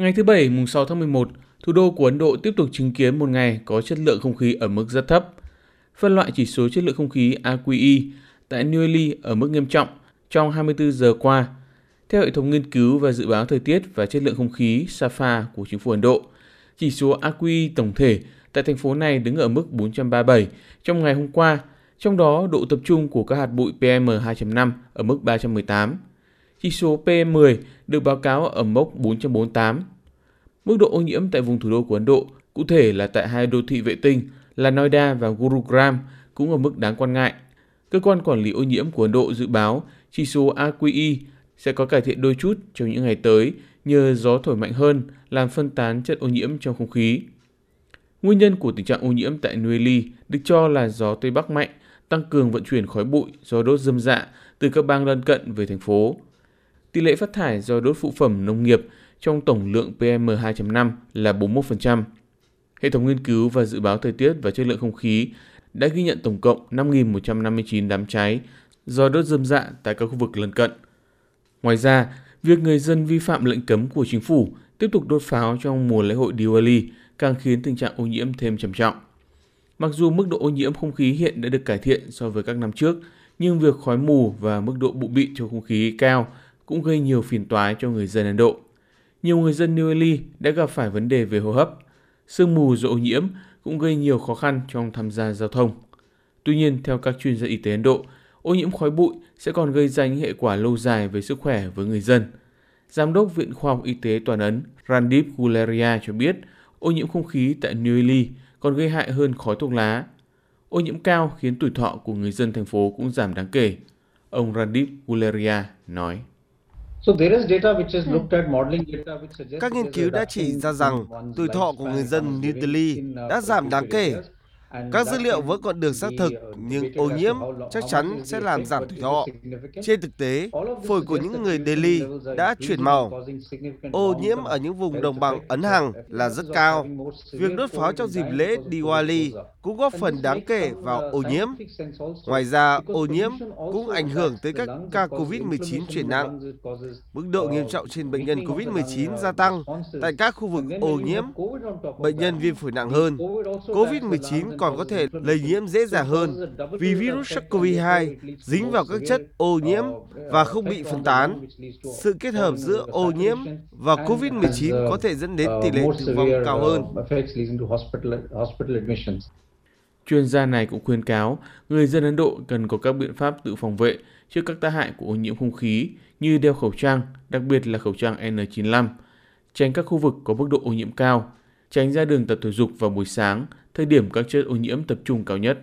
Ngày thứ Bảy, mùng 6 tháng 11, thủ đô của Ấn Độ tiếp tục chứng kiến một ngày có chất lượng không khí ở mức rất thấp. Phân loại chỉ số chất lượng không khí AQI tại New Delhi ở mức nghiêm trọng trong 24 giờ qua. Theo hệ thống nghiên cứu và dự báo thời tiết và chất lượng không khí SAFA của chính phủ Ấn Độ, chỉ số AQI tổng thể tại thành phố này đứng ở mức 437 trong ngày hôm qua, trong đó độ tập trung của các hạt bụi PM2.5 ở mức 318. Chỉ số PM10 được báo cáo ở mốc 448. Mức độ ô nhiễm tại vùng thủ đô của Ấn Độ, cụ thể là tại hai đô thị vệ tinh là Noida và Gurugram, cũng ở mức đáng quan ngại. Cơ quan quản lý ô nhiễm của Ấn Độ dự báo chỉ số AQI sẽ có cải thiện đôi chút trong những ngày tới nhờ gió thổi mạnh hơn làm phân tán chất ô nhiễm trong không khí. Nguyên nhân của tình trạng ô nhiễm tại New Delhi được cho là gió Tây Bắc mạnh tăng cường vận chuyển khói bụi do đốt dâm dạ từ các bang lân cận về thành phố. Tỷ lệ phát thải do đốt phụ phẩm nông nghiệp trong tổng lượng PM2.5 là 41%. Hệ thống nghiên cứu và dự báo thời tiết và chất lượng không khí đã ghi nhận tổng cộng 5.159 đám cháy do đốt dâm dạ tại các khu vực lân cận. Ngoài ra, việc người dân vi phạm lệnh cấm của chính phủ tiếp tục đốt pháo trong mùa lễ hội Diwali càng khiến tình trạng ô nhiễm thêm trầm trọng. Mặc dù mức độ ô nhiễm không khí hiện đã được cải thiện so với các năm trước, nhưng việc khói mù và mức độ bụi mịn trong không khí cao cũng gây nhiều phiền toái cho người dân Ấn Độ. Nhiều người dân New Delhi đã gặp phải vấn đề về hô hấp. Sương mù do ô nhiễm cũng gây nhiều khó khăn trong tham gia giao thông. Tuy nhiên, theo các chuyên gia y tế Ấn Độ, ô nhiễm khói bụi sẽ còn gây ra những hệ quả lâu dài về sức khỏe với người dân. Giám đốc Viện Khoa học Y tế Toàn Ấn Randip Guleria cho biết ô nhiễm không khí tại New Delhi còn gây hại hơn khói thuốc lá. Ô nhiễm cao khiến tuổi thọ của người dân thành phố cũng giảm đáng kể. Ông Randip Guleria nói. Các nghiên cứu đã chỉ ra rằng tuổi thọ của người dân New Delhi đã giảm đáng kể các dữ liệu vẫn còn được xác thực, nhưng ô nhiễm chắc chắn sẽ làm giảm tuổi thọ. Trên thực tế, phổi của những người Delhi đã chuyển màu. Ô nhiễm ở những vùng đồng bằng Ấn Hằng là rất cao. Việc đốt pháo trong dịp lễ Diwali cũng góp phần đáng kể vào ô nhiễm. Ngoài ra, ô nhiễm cũng ảnh hưởng tới các ca COVID-19 chuyển nặng. Mức độ nghiêm trọng trên bệnh nhân COVID-19 gia tăng tại các khu vực ô nhiễm. Bệnh nhân viêm phổi nặng hơn. COVID-19 còn có thể lây nhiễm dễ dàng hơn vì virus SARS-CoV-2 dính vào các chất ô nhiễm và không bị phân tán. Sự kết hợp giữa ô nhiễm và COVID-19 có thể dẫn đến tỷ lệ tử vong cao hơn. Chuyên gia này cũng khuyên cáo người dân Ấn Độ cần có các biện pháp tự phòng vệ trước các tác hại của ô nhiễm không khí như đeo khẩu trang, đặc biệt là khẩu trang N95, tránh các khu vực có mức độ ô nhiễm cao, tránh ra đường tập thể dục vào buổi sáng, thời điểm các chất ô nhiễm tập trung cao nhất.